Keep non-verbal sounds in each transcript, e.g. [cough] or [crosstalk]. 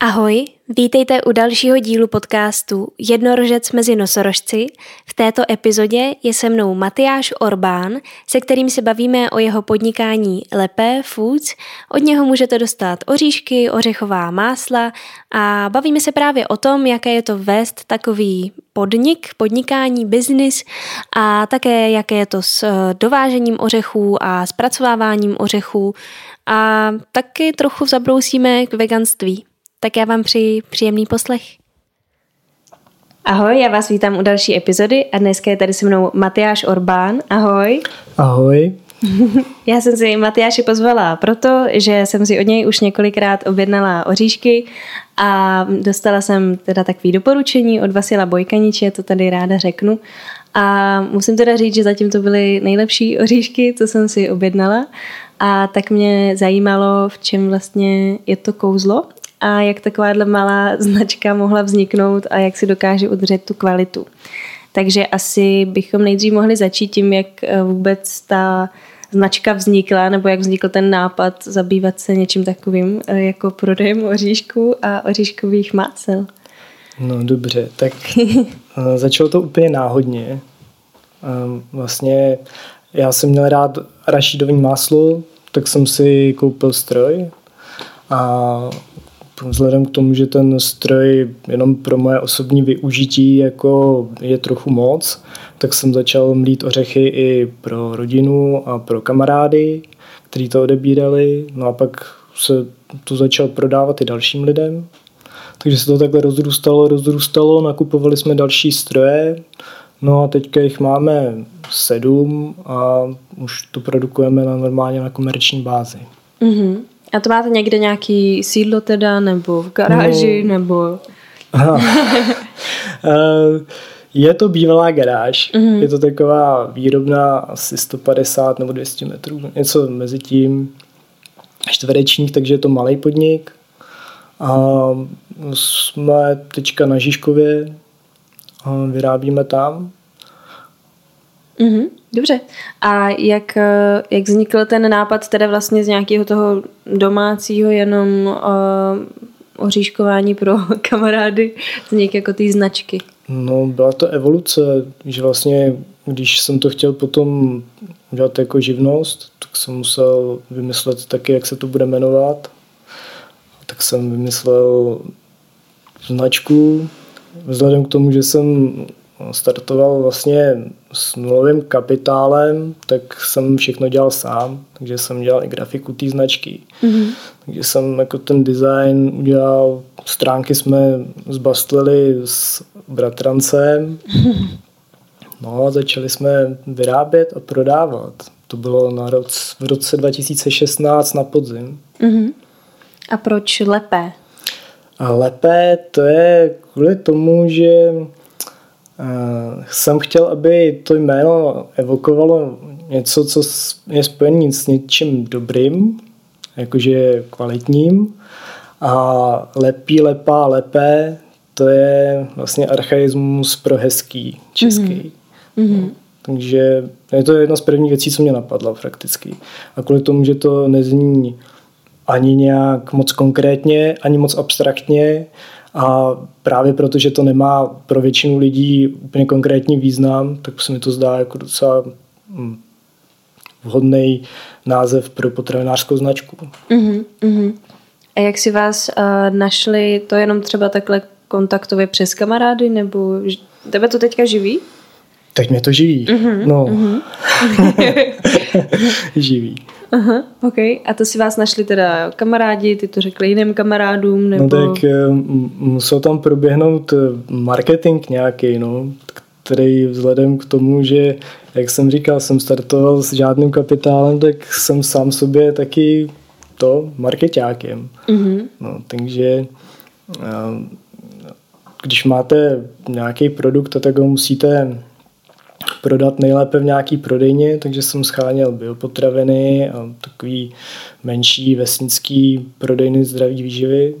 Ahoj, vítejte u dalšího dílu podcastu Jednorožec mezi nosorožci. V této epizodě je se mnou Matyáš Orbán, se kterým se bavíme o jeho podnikání Lepé Foods. Od něho můžete dostat oříšky, ořechová másla a bavíme se právě o tom, jaké je to vést takový podnik, podnikání, biznis a také jaké je to s dovážením ořechů a zpracováváním ořechů a taky trochu zabrousíme k veganství. Tak já vám přeji příjemný poslech. Ahoj, já vás vítám u další epizody a dneska je tady se mnou Matyáš Orbán. Ahoj. Ahoj. [laughs] Já jsem si Matyáše pozvala proto, že jsem si od něj už několikrát objednala oříšky a dostala jsem teda takový doporučení od Vasila Bojkaniče, to tady ráda řeknu. A musím teda říct, že zatím to byly nejlepší oříšky, co jsem si objednala. A tak mě zajímalo, v čem vlastně je to kouzlo a jak takováhle malá značka mohla vzniknout a jak si dokáže udržet tu kvalitu. Takže asi bychom nejdřív mohli začít tím, jak eh, vůbec ta značka vznikla, nebo jak vznikl ten nápad zabývat se něčím takovým eh, jako prodejem oříšků a oříškových másel. No dobře, tak [laughs] eh, začalo to úplně náhodně. Vlastně já jsem měl rád rašidový máslo, tak jsem si koupil stroj a vzhledem k tomu, že ten stroj jenom pro moje osobní využití jako je trochu moc, tak jsem začal mlít ořechy i pro rodinu a pro kamarády, kteří to odebírali. No a pak se to začal prodávat i dalším lidem. Takže se to takhle rozrůstalo, rozrůstalo, nakupovali jsme další stroje, no a teďka jich máme sedm a už to produkujeme na normálně na komerční bázi. Mm-hmm. A to máte někde nějaký sídlo teda, nebo v garáži, no. nebo... [laughs] [laughs] Eh, je to bývalá garáž. Mm-hmm. Je to taková výrobná asi 150 nebo 200 metrů. Něco mezi tím čtverečník, takže je to malý podnik. A jsme teďka na Žižkově a vyrábíme tam. Mm-hmm. Dobře. A jak, eh, jak vznikl ten nápad teda vlastně z nějakého toho domácího jenom uh, oříškování pro [laughs] kamarády vznik jako ty značky? No, byla to evoluce, že vlastně, když jsem to chtěl potom udělat jako živnost, tak jsem musel vymyslet taky, jak se to bude jmenovat. Tak jsem vymyslel značku, vzhledem k tomu, že jsem startoval vlastně s nulovým kapitálem, tak jsem všechno dělal sám, takže jsem dělal i grafiku té značky. Mm-hmm. Takže jsem jako ten design udělal, stránky jsme zbastlili s bratrancem, [laughs] no a začali jsme vyrábět a prodávat. To bylo na roc, v roce 2016 na podzim. Mm-hmm. A proč lepé? A lepé to je kvůli tomu, že jsem chtěl, aby to jméno evokovalo něco, co je spojené s něčím dobrým, jakože kvalitním. A lepí, lepá, lepé, to je vlastně archaismus pro hezký český. Mm-hmm. Takže je to jedna z prvních věcí, co mě napadla prakticky. A kvůli tomu, že to nezní ani nějak moc konkrétně, ani moc abstraktně, a právě protože to nemá pro většinu lidí úplně konkrétní význam, tak se mi to zdá jako docela hm, vhodný název pro potravinářskou značku. Uh-huh, uh-huh. A jak si vás uh, našli, to jenom třeba takhle kontaktově přes kamarády, nebo tebe to teďka živí? Teď mě to živí. Uh-huh, no. Uh-huh. [laughs] [laughs] živí. Aha, ok. A to si vás našli teda kamarádi, ty to řekli jiným kamarádům? Nebo... No tak eh, musel tam proběhnout eh, marketing nějaký, no, který vzhledem k tomu, že, jak jsem říkal, jsem startoval s žádným kapitálem, tak jsem sám sobě taky to marketákem. Mm-hmm. No, takže eh, když máte nějaký produkt, tak ho musíte prodat nejlépe v nějaký prodejně, takže jsem scháněl biopotraviny a takový menší vesnický prodejny zdraví výživy.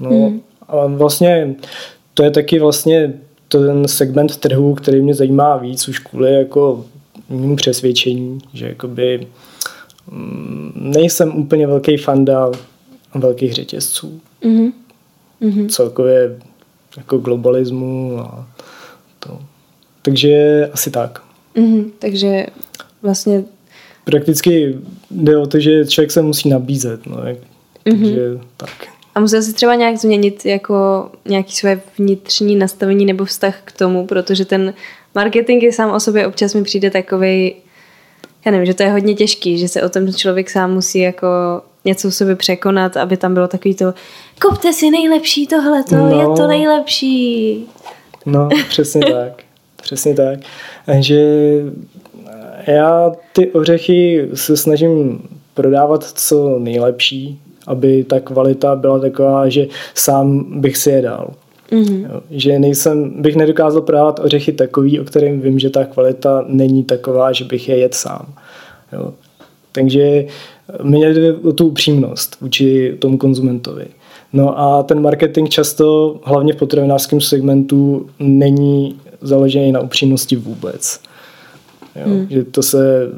No mm. a vlastně to je taky vlastně ten segment trhu, který mě zajímá víc už kvůli jako mému přesvědčení, že jakoby mm, nejsem úplně velký fanda velkých řetězců. Mm. mm-hmm. celkově jako globalismu a to. Takže asi tak. Mm-hmm. Takže vlastně prakticky jde o to, že člověk se musí nabízet. No, jak, mm-hmm. takže tak. A musel si třeba nějak změnit jako nějaký své vnitřní nastavení nebo vztah k tomu, protože ten marketing je sám o sobě občas mi přijde takový, já nevím, že to je hodně těžký, že se o tom člověk sám musí jako něco v sobě překonat, aby tam bylo takový to, kupte si nejlepší tohle, to no, je to nejlepší. No, přesně [laughs] tak. Přesně tak. Že já ty ořechy se snažím prodávat co nejlepší, aby ta kvalita byla taková, že sám bych si je dal. Mm-hmm. Jo, že nejsem, bych nedokázal prodávat ořechy takový, o kterém vím, že ta kvalita není taková, že bych je jet sám. Jo. Takže mě jde o tu upřímnost vůči tomu konzumentovi. No a ten marketing často, hlavně v potravinářském segmentu, není založený na upřímnosti vůbec. Jo? Hmm. Že to se,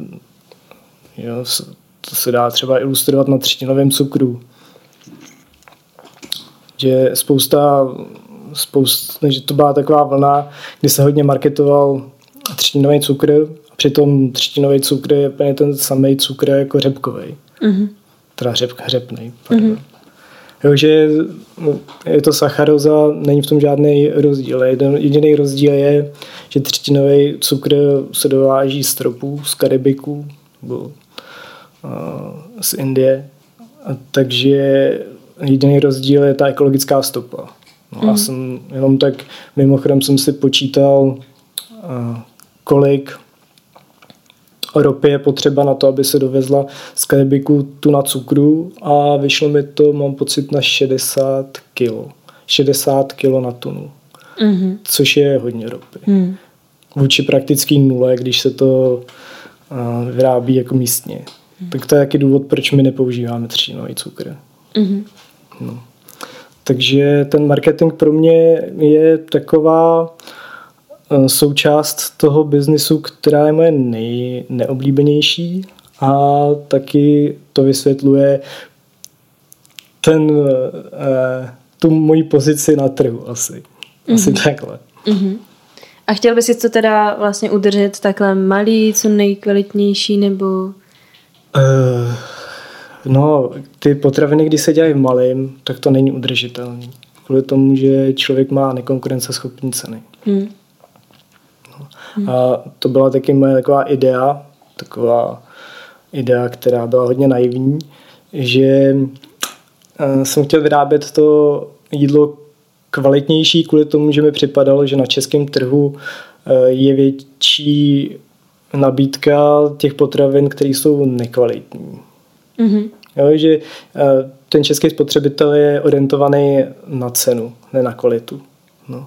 jo, to se dá třeba ilustrovat na třetinovém cukru. Že spousta, spousta, že to byla taková vlna, kdy se hodně marketoval třetinový cukr, a přitom třetinový cukr je úplně ten samý cukr jako řepkový. Mm-hmm. Teda řep, řepnej. Mm-hmm. Jo, že no, je to sacharoza, není v tom žádný rozdíl. Jediný rozdíl je, že třetinový cukr se dováží z tropů, z Karibiku nebo z Indie. A takže jediný rozdíl je ta ekologická stopa. No mm. a jsem jenom tak mimochodem jsem si počítal, kolik ropy je potřeba na to, aby se dovezla z Karibiku tu na cukru a vyšlo mi to, mám pocit, na 60 kilo. 60 kilo na tunu. Mm-hmm. Což je hodně ropy. Mm. Vůči praktický nule, když se to uh, vyrábí jako místně. Mm. Tak to je taky důvod, proč my nepoužíváme třinový cukr. Mm-hmm. No. Takže ten marketing pro mě je taková součást toho biznisu, která je moje nej, neoblíbenější a taky to vysvětluje ten, eh, tu moji pozici na trhu asi. Asi mm-hmm. takhle. Mm-hmm. A chtěl bys si to teda vlastně udržet takhle malý, co nejkvalitnější, nebo... Uh, no, ty potraviny, když se dělají malým, tak to není udržitelný. Kvůli tomu, že člověk má nekonkurenceschopní ceny. Hmm. A to byla taky moje taková idea, taková idea, která byla hodně naivní, že eh, jsem chtěl vyrábět to jídlo kvalitnější kvůli tomu, že mi připadalo, že na českém trhu eh, je větší nabídka těch potravin, které jsou nekvalitní. Mm-hmm. Jo, že eh, ten český spotřebitel je orientovaný na cenu, ne na kvalitu. No.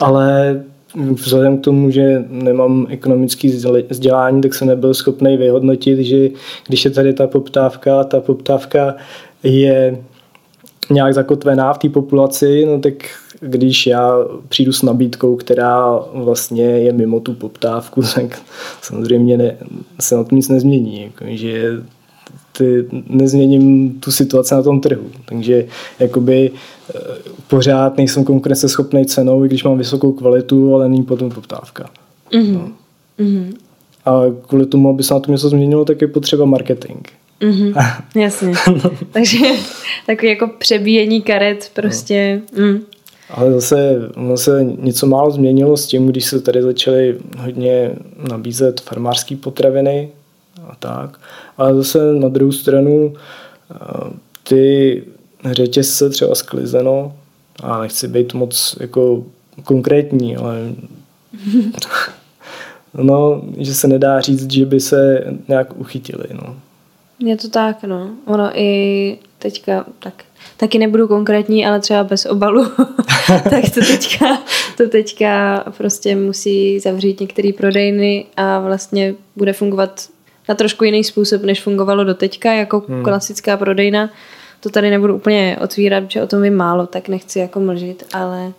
Ale vzhledem k tomu, že nemám ekonomické vzdělání, tak jsem nebyl schopný vyhodnotit, že když je tady ta poptávka, ta poptávka je nějak zakotvená v té populaci, no tak když já přijdu s nabídkou, která vlastně je mimo tu poptávku, [laughs] tak samozřejmě ne, se na tom nic nezmění. Jako, že ty, nezměním tu situaci na tom trhu. Takže jakoby eh, pořád nejsem konkurenceschopný cenou, i když mám vysokou kvalitu, ale není potom poptávka. Mm-hmm. No. Mm-hmm. A kvůli tomu, aby se na tom něco změnilo, tak je potřeba marketing. Mm-hmm. [laughs] Jasně. [laughs] Takže takový jako přebíjení karet prostě. No. Mm. Ale zase, zase něco málo změnilo s tím, když se tady začaly hodně nabízet farmářské potraviny a tak. Ale zase na druhou stranu eh, ty řetězce třeba sklizeno, a nechci být moc jako konkrétní, ale [laughs] no, že se nedá říct, že by se nějak uchytili. No. Je to tak, no. Ono i teďka, tak taky nebudu konkrétní, ale třeba bez obalu, [laughs] tak to teďka, to teďka prostě musí zavřít některé prodejny a vlastně bude fungovat na trošku jiný způsob, než fungovalo do teďka, jako hmm. klasická prodejna. To tady nebudu úplně otvírat, že o tom vím málo, tak nechci jako mlžit, ale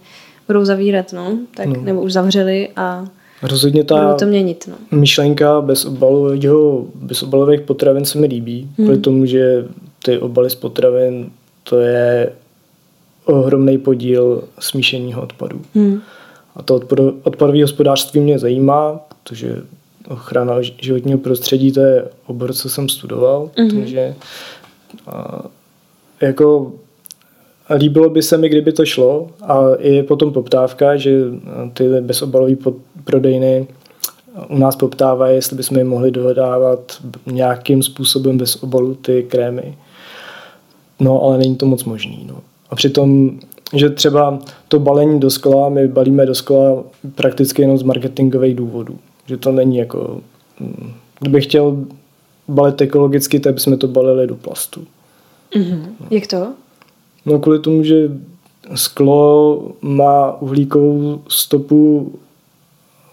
budou zavírat, no, tak, no. nebo už zavřeli a Rozhodně ta to měnit, no. myšlenka bez, obalového, bez obalových potravin se mi líbí, hmm. kvůli tomu, že ty obaly z potravin to je ohromný podíl smíšeního odpadu. Hmm. A to odpadové hospodářství mě zajímá, protože ochrana životního prostředí to je obor, co jsem studoval, mm-hmm. takže a, jako líbilo by se mi, kdyby to šlo a je potom poptávka, že ty bezobalové prodejny u nás poptávají, jestli bychom jim mohli dodávat nějakým způsobem bez obalu ty krémy. No, ale není to moc možný. No. A přitom, že třeba to balení do skla, my balíme do skla prakticky jenom z marketingových důvodů. Že to není jako... Mm, kdybych chtěl balit ekologicky, tak bychom to balili do plastu. Mm-hmm. No. Jak to? No kvůli tomu, že sklo má uhlíkovou stopu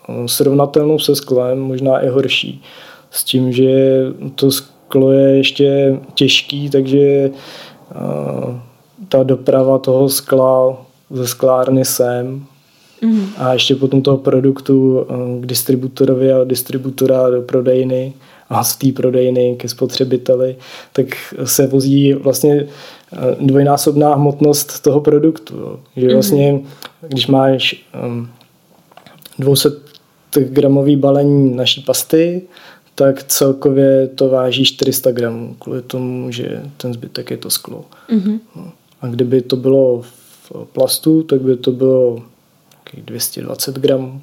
eh, srovnatelnou se sklem, možná i horší. S tím, že to sklo je ještě těžký, takže eh, ta doprava toho skla ze sklárny sem mm. a ještě potom toho produktu eh, k distributorovi a distributora do prodejny a z té prodejny ke spotřebiteli, tak se vozí vlastně Eh, dvojnásobná hmotnost toho produktu. Že mhm. vlastně, mm-hmm. když máš um, 200 gramový balení naší pasty, tak celkově to váží 400 gramů, kvůli tomu, že ten zbytek je to sklo. Mm-hmm. A kdyby to bylo v plastu, tak by to bylo 220 gramů.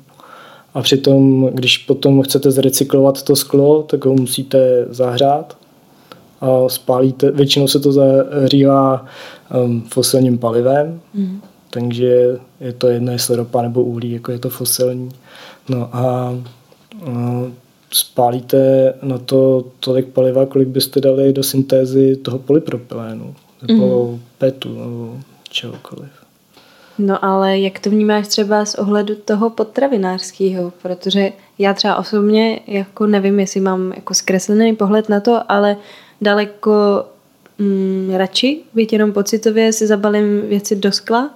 A přitom, když potom chcete zrecyklovat to sklo, tak ho musíte zahřát a spálíte, většinou se to zahřívá um, fosilním palivem, mm. takže je to jedno, jestli ropa nebo uhlí, jako je to fosilní. No a uh, spálíte na to tolik paliva, kolik byste dali do syntézy toho polypropylénu nebo mm. PETu nebo čehokoliv. No ale jak to vnímáš třeba z ohledu toho potravinářského? Protože já třeba osobně jako nevím, jestli mám jako zkreslený pohled na to, ale daleko mm, radši, byť jenom pocitově si zabalím věci do skla,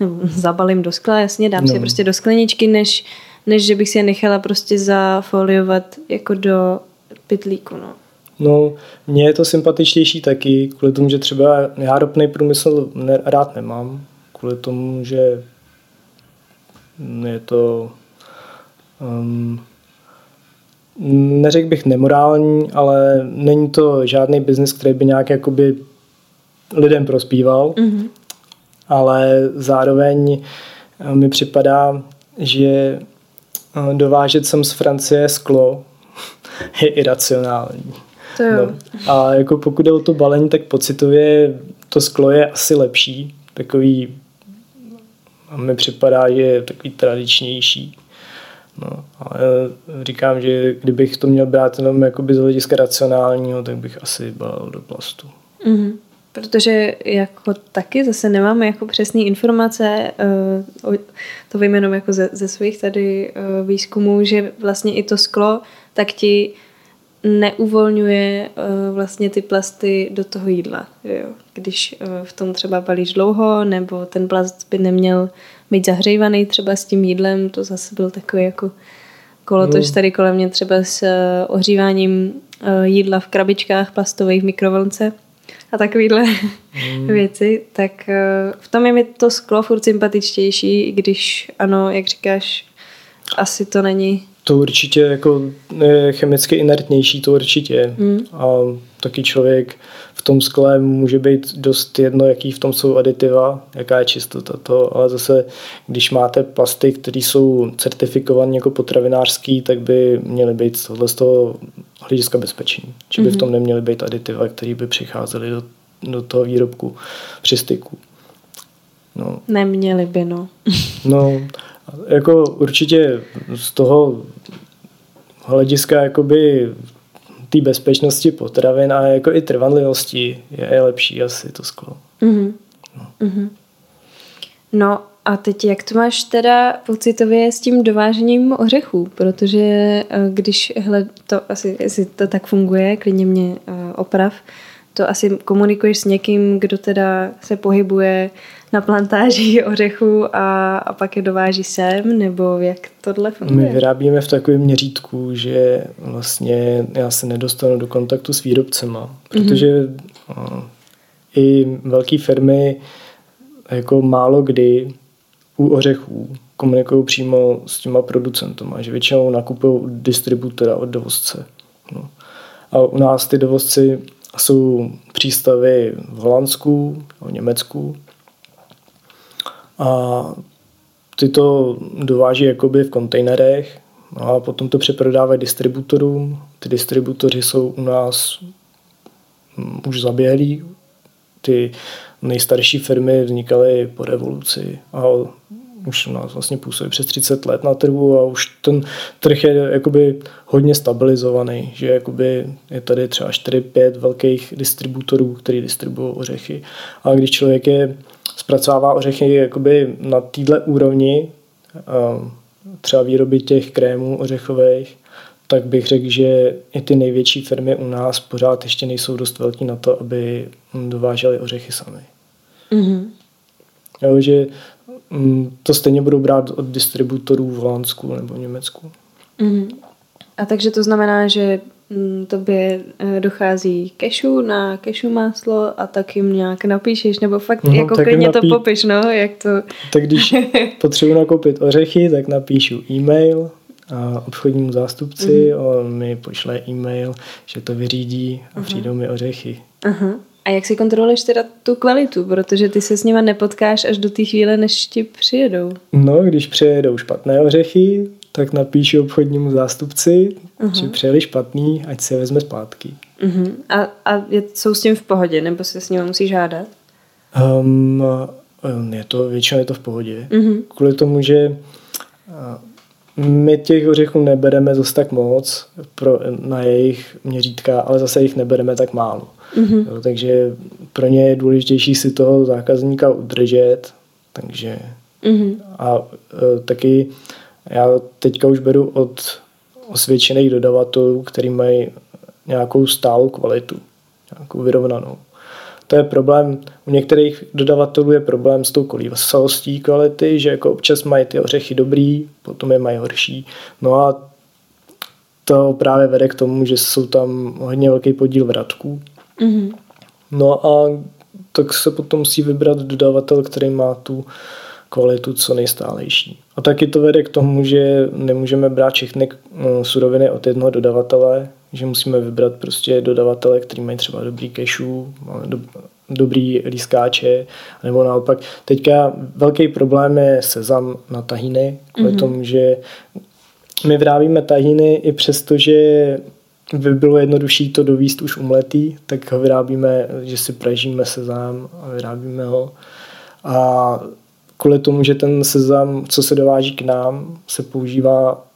nebo [laughs] zabalím do skla, jasně, dám no. si je prostě do skleničky, než, než že bych si je nechala prostě zafoliovat jako do pytlíku, no. No, mně je to sympatičtější taky, kvůli tomu, že třeba já ropný průmysl rád nemám, kvůli tomu, že je to um, neřekl bych nemorální, ale není to žádný biznis, který by nějak jakoby lidem prospíval, mm-hmm. ale zároveň eh, mi připadá, že eh, dovážet sem z Francie sklo [laughs] je iracionální. To jo. No. A jako pokud je o to balení, tak pocitově to sklo je asi lepší. Takový a mi připadá, že je takový tradičnější. No, ale říkám, že kdybych to měl brát jenom z hlediska racionálního, tak bych asi balil do plastu. Mm-hmm. Protože jako taky zase nemáme jako přesné informace, uh, to vím jenom jako ze, ze svých tady uh, výzkumů, že vlastně i to sklo tak ti neuvolňuje uh, vlastně ty plasty do toho jídla. Jo. Když uh, v tom třeba balíš dlouho, nebo ten plast by neměl být zahřívaný třeba s tím jídlem, to zase byl takový jako kolotoč no. tady kolem mě třeba s uh, ohříváním jídla v krabičkách plastových v mikrovlnce a takovýhle mm. [laughs] věci, tak v tom je mi to sklo furt sympatičtější, i když ano, jak říkáš, asi to není to určitě jako je chemicky inertnější, to určitě. Mm. A taky člověk v tom skle může být dost jedno, jaký v tom jsou aditiva, jaká je čistota to, ale zase, když máte plasty, které jsou certifikované jako potravinářský, tak by měly být tohle z toho hlediska bezpečný. Či by v tom mhm. neměly být aditiva, které by přicházely do, do toho výrobku při styku. No. Neměli by, no. no, [laughs] jako určitě z toho hlediska jakoby té bezpečnosti potravin a jako i trvanlivosti je lepší asi to sklo. Mm-hmm. No. Mm-hmm. no a teď jak to máš teda pocitově s tím dovážením ořechů? Protože eh, když hled, to asi, jestli to tak funguje, klidně mě uh, oprav, to asi komunikuješ s někým, kdo teda se pohybuje na plantáži [laughs] ořechů a, a pak je dováží sem, nebo jak tohle funguje? My vyrábíme v takovém měřítku, že vlastně já se nedostanu do kontaktu s výrobcema, protože mm-hmm. i velké firmy jako málo kdy u ořechů komunikují přímo s těma producentama, že většinou nakupují distributora od dovozce. No. A u nás ty dovozci jsou přístavy v Holandsku, v Německu a ty to dováží jakoby v kontejnerech a potom to přeprodávají distributorům. Ty distributoři jsou u nás mm, už zaběhlí. Ty nejstarší firmy vznikaly po revoluci a už u nás vlastně působí přes 30 let na trhu a už ten trh je jakoby hodně stabilizovaný, že jakoby je tady třeba 4-5 velkých distributorů, který distribuují ořechy. A když člověk je zpracovává ořechy jakoby na této úrovni, třeba výroby těch krémů ořechových, tak bych řekl, že i ty největší firmy u nás pořád ještě nejsou dost velký na to, aby dovážely ořechy sami. Mm-hmm. Jo, že mm, to stejně budou brát od distributorů v Holandsku nebo v Německu. Mm-hmm. A takže to znamená, že tobě eh, dochází kešu na kešu máslo a tak jim nějak napíšeš, nebo fakt no, jako klidně napí... to popiš, no, jak to... Tak když [laughs] potřebuji nakoupit ořechy, tak napíšu e-mail a obchodnímu zástupci, mm-hmm. on mi pošle e-mail, že to vyřídí a uh-huh. přijdou mi ořechy. Uh-huh. A jak si kontroluješ teda tu kvalitu, protože ty se s nima nepotkáš až do té chvíle, než ti přijedou? No, když přijedou špatné ořechy, tak napíšu obchodnímu zástupci, uh-huh. že přijeli špatný, ať se vezme zpátky. Uh-huh. A, a je, jsou s tím v pohodě, nebo se s nimi musí žádat? Um, je to, většinou je to v pohodě. Uh-huh. Kvůli tomu, že my těch ořechů nebereme zase tak moc pro, na jejich měřítka, ale zase jich nebereme tak málo. Mm-hmm. Jo, takže pro ně je důležitější si toho zákazníka udržet. Takže mm-hmm. a e, taky já teďka už beru od osvědčených dodavatelů, který mají nějakou stálou kvalitu, nějakou vyrovnanou. To je problém, u některých dodavatelů je problém s tou kolísavostí kvality, že jako občas mají ty ořechy dobrý, potom je mají horší. No a to právě vede k tomu, že jsou tam hodně velký podíl vratků. Mm-hmm. No a tak se potom musí vybrat dodavatel, který má tu kvalitu co nejstálejší. A taky to vede k tomu, že nemůžeme brát všechny no, suroviny od jednoho dodavatele, že musíme vybrat prostě dodavatele, který mají třeba dobrý kešu, do, dobrý lískáče, nebo naopak. Teďka velký problém je sezam na tahiny, kvůli mm-hmm. tomu, že my vyrábíme tahiny i přesto, že by bylo jednodušší to dovíst už umletý, tak ho vyrábíme, že si pražíme sezam a vyrábíme ho. A kvůli tomu, že ten sezam, co se dováží k nám, se používá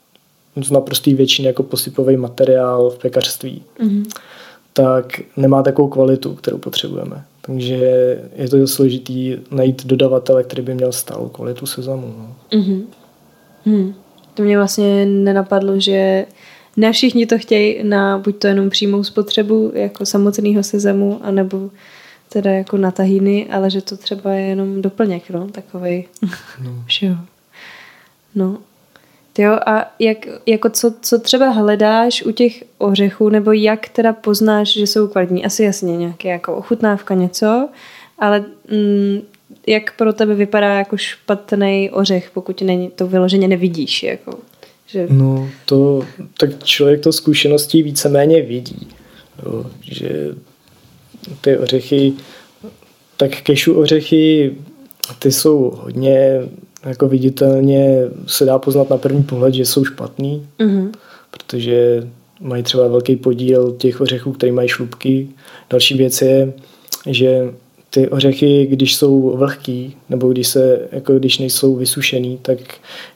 z naprostý většině jako posypový materiál v pekařství, mm-hmm. tak nemá takovou kvalitu, kterou potřebujeme. Takže je to složitý najít dodavatele, který by měl stálou kvalitu sezamu. No. Mm-hmm. Hmm. To mě vlastně nenapadlo, že ne všichni to chtějí na buď to jenom přímou spotřebu jako samotného sezamu, anebo teda jako na tahiny, ale že to třeba je jenom doplněk, no, takovej no. [laughs] všeho. No. Jo, a jak, jako co, co třeba hledáš u těch ořechů, nebo jak teda poznáš, že jsou kvalitní? Asi jasně nějaké jako ochutnávka něco, ale mm, jak pro tebe vypadá jako špatný ořech, pokud není, to vyloženě nevidíš? Jako, že... No, to, tak člověk to zkušeností víceméně vidí. Jo, že ty ořechy, tak kešu ořechy, ty jsou hodně jako viditelně se dá poznat na první pohled, že jsou špatný, mm-hmm. protože mají třeba velký podíl těch ořechů, které mají šlubky. Další věc je, že ty ořechy, když jsou vlhký, nebo když, se, jako když nejsou vysušený, tak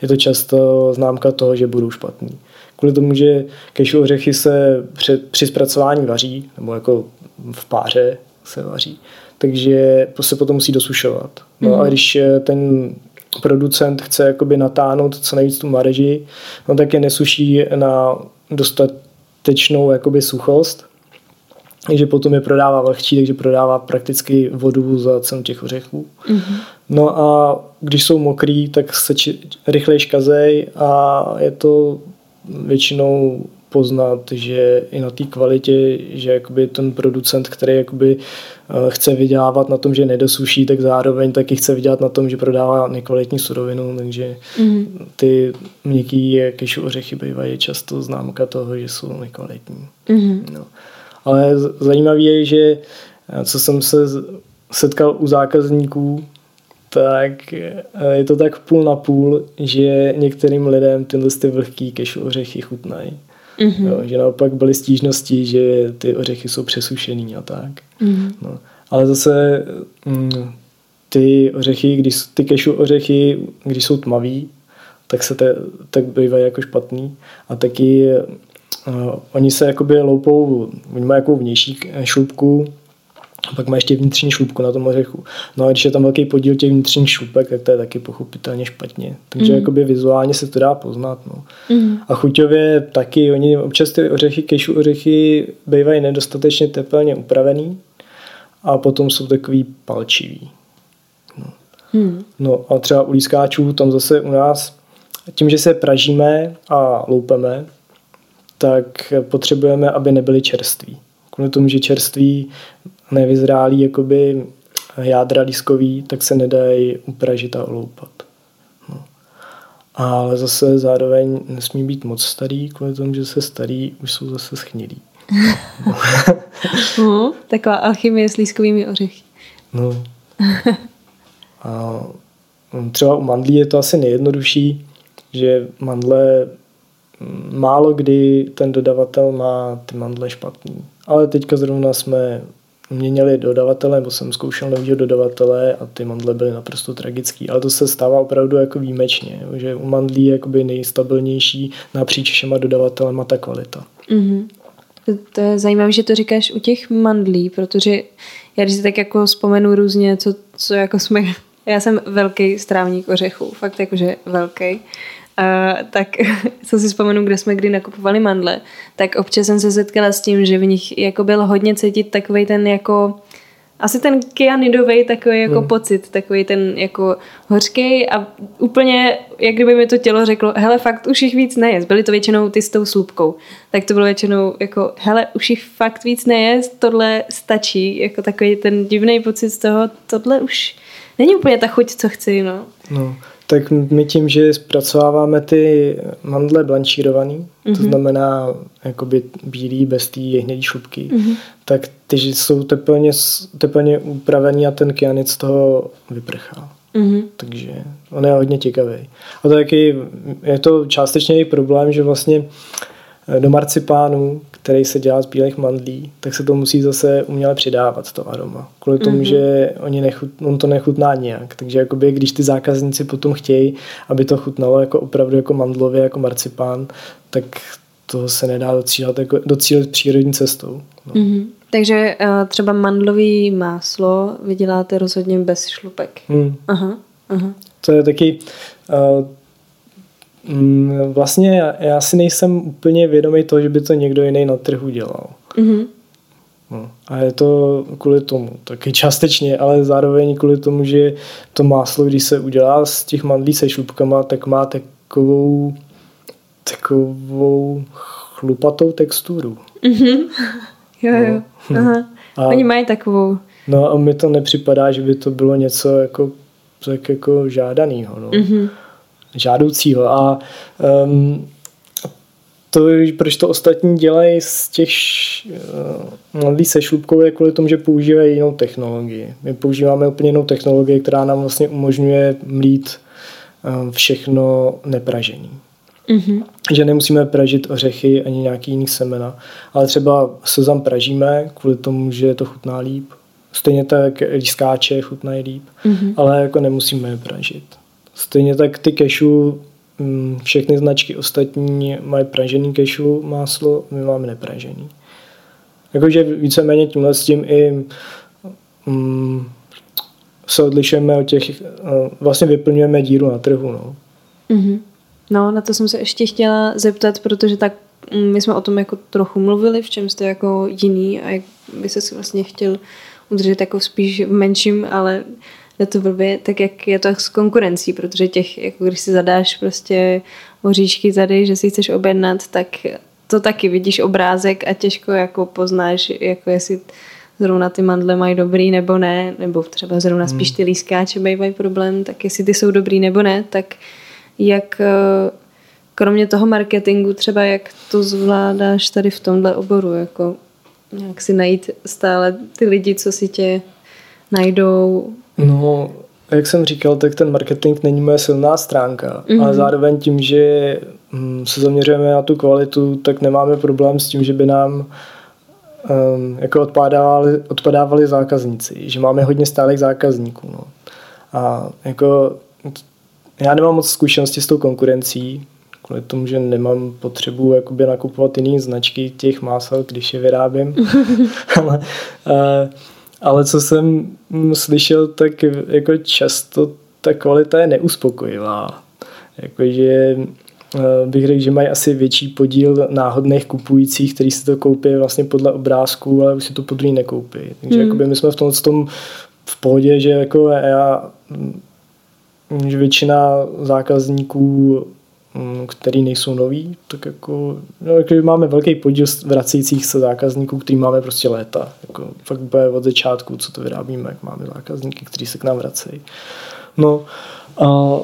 je to často známka toho, že budou špatný. Kvůli tomu, že kešu ořechy se před, při zpracování vaří, nebo jako v páře se vaří, takže se potom musí dosušovat. No a když ten producent chce jakoby natáhnout co nejvíc tu marži, no tak je nesuší na dostatečnou jakoby suchost, takže potom je prodává vlhčí, takže prodává prakticky vodu za cenu těch ořechů. Mm-hmm. No a když jsou mokrý, tak se či, rychleji škazej a je to většinou poznat, že i na té kvalitě, že jakoby ten producent, který jakoby eh, chce vydělávat na tom, že nedosuší, tak zároveň taky chce vydělat na tom, že prodává nekvalitní surovinu, takže mm. ty měkký kešu ořechy bývají často známka toho, že jsou nekvalitní. Mm. No. Ale zajímavé je, že eh, co jsem se setkal u zákazníků, tak eh, je to tak půl na půl, že některým lidem tyhle ty vlhký kešu ořechy chutnají. Mm-hmm. Jo, že naopak byly stížnosti, že ty ořechy jsou přesušený a tak. Mm-hmm. No. Ale zase mm, ty ořechy, když ty kešu ořechy, když jsou tmavý, tak se te, tak bývají jako špatný. A taky uh, oni se jakoby loupou, oni mají jako vnější šlubku, a pak má ještě vnitřní šlupku na tom ořechu. No a když je tam velký podíl těch vnitřních šlupek, tak to je taky pochopitelně špatně. Takže mm. jakoby vizuálně se to dá poznat. No. Mm. A chuťově taky, oni občas ty ořechy, kešu ořechy bývají nedostatečně tepelně upravený a potom jsou takový palčivý. No. Mm. no a třeba u lískáčů tam zase u nás, tím, že se pražíme a loupeme, tak potřebujeme, aby nebyly čerství. Kvůli tomu, že čerství nevyzrálý jakoby jádra diskový, tak se nedají upražit a oloupat. No. Ale zase zároveň nesmí být moc starý, kvůli tomu, že se starý už jsou zase schnilí. no, [laughs] taková alchymie s lískovými ořechy. No. A třeba u mandlí je to asi nejjednodušší, že mandle málo kdy ten dodavatel má ty mandle špatný. Ale teďka zrovna jsme měnili dodavatele, nebo jsem zkoušel nového dodavatele a ty mandle byly naprosto tragický. Ale to se stává opravdu jako výjimečně, že u mandlí je jakoby nejstabilnější napříč všema dodavatelema ta kvalita. Mm-hmm. To je zajímavé, že to říkáš u těch mandlí, protože já když si tak jako vzpomenu různě, co, co jako jsme... [laughs] Já jsem velký strávník ořechů, fakt jakože velký. A, tak [laughs] co si vzpomenu, kde jsme kdy nakupovali mandle, tak občas jsem se setkala s tím, že v nich jako byl hodně cítit takový ten jako asi ten kyanidový takový jako hmm. pocit, takový ten jako hořký a úplně, jak kdyby mi to tělo řeklo, hele, fakt už jich víc nejez. Byly to většinou ty s tou slupkou. Tak to bylo většinou jako, hele, už jich fakt víc nejez, tohle stačí. Jako takový ten divný pocit z toho, tohle už není úplně ta chuť, co chci, no. No, tak my tím, že zpracováváme ty mandle blanšírovaný, mm-hmm. to mhm. znamená jakoby bílý bez té hnědé šlupky, mm-hmm. tak ty jsou teplně, teplně upravený a ten kyanit z toho vyprchá. Mm-hmm. Takže on je hodně těkavý. A to je, je to částečně i problém, že vlastně do marcipánu který se dělá z bílých mandlí, tak se to musí zase uměle přidávat, to aroma. Kvůli tomu, mm-hmm. že oni nechut, on to nechutná nijak. Takže jakoby, když ty zákazníci potom chtějí, aby to chutnalo jako opravdu jako mandlově, jako marcipán, tak to se nedá docílit, jako, docílit přírodní cestou. No. Mm-hmm. Takže uh, třeba mandlový máslo vyděláte rozhodně bez šlupek. Mm. Aha, aha. To je taky uh, vlastně já si nejsem úplně vědomý toho, že by to někdo jiný na trhu dělal. Mm-hmm. No, a je to kvůli tomu, taky částečně, ale zároveň kvůli tomu, že to máslo, když se udělá z těch mandlí se šlupkama, tak má takovou takovou chlupatou texturu. Mm-hmm. Jo, [laughs] jo. No. Aha. A, Oni mají takovou. No a mi to nepřipadá, že by to bylo něco jako tak jako žádanýho. No. Mm-hmm žádoucího. A um, to, proč to ostatní dělají z těch uh, mladých se šlupkou je kvůli tomu, že používají jinou technologii. My používáme úplně jinou technologii, která nám vlastně umožňuje mlít um, všechno nepražení. Mm-hmm. Že nemusíme pražit ořechy ani nějaký jiný semena, ale třeba sezam pražíme kvůli tomu, že to chutná líp. Stejně tak lískáče chutnají líp, mm-hmm. ale jako nemusíme je pražit. Stejně tak ty kešu, mm, všechny značky ostatní mají pražený kešu máslo, my máme nepražený. Jakože víceméně tímhle s tím i um, se odlišujeme od těch, uh, vlastně vyplňujeme díru na trhu. No. Mm-hmm. No, na to jsem se ještě chtěla zeptat, protože tak mm, my jsme o tom jako trochu mluvili, v čem jste jako jiný a jak by se vlastně chtěl udržet jako spíš v menším, ale je to blbě, tak jak je to s konkurencí, protože těch, jako když si zadáš prostě oříšky tady, že si chceš objednat, tak to taky vidíš obrázek a těžko jako poznáš, jako jestli zrovna ty mandle mají dobrý nebo ne, nebo třeba zrovna spíš hmm. ty lískáče bývají problém, tak jestli ty jsou dobrý nebo ne, tak jak eh, kromě toho marketingu třeba jak to zvládáš tady v tomhle oboru, jako nějak si najít stále ty lidi, co si tě najdou? No, jak jsem říkal, tak ten marketing není moje silná stránka, mm-hmm. ale zároveň tím, že hm, se zaměřujeme na tu kvalitu, tak nemáme problém s tím, že by nám um, jako odpadávali, odpadávali zákazníci, že máme hodně stálých zákazníků. No. A jako já nemám moc zkušenosti s tou konkurencí, kvůli tomu, že nemám potřebu jakoby nakupovat jiné značky těch másel, když je vyrábím. [laughs] [laughs] ale, uh, ale co jsem slyšel, tak jako často ta kvalita je neuspokojivá. Jakože eh, bych řekl, že mají asi větší podíl náhodných kupujících, kteří si to koupí vlastně podle obrázků, ale už si to podruhý nekoupí. Takže mm. jakoby my jsme v tom, v tom v pohodě, že jako já že většina zákazníků Mm, který nejsou noví, tak jako, no, jako máme velký podíl vracejících se zákazníků, který máme prostě léta. Jako, fakt bude od začátku, co to vyrábíme, jak máme zákazníky, kteří se k nám vracejí. No a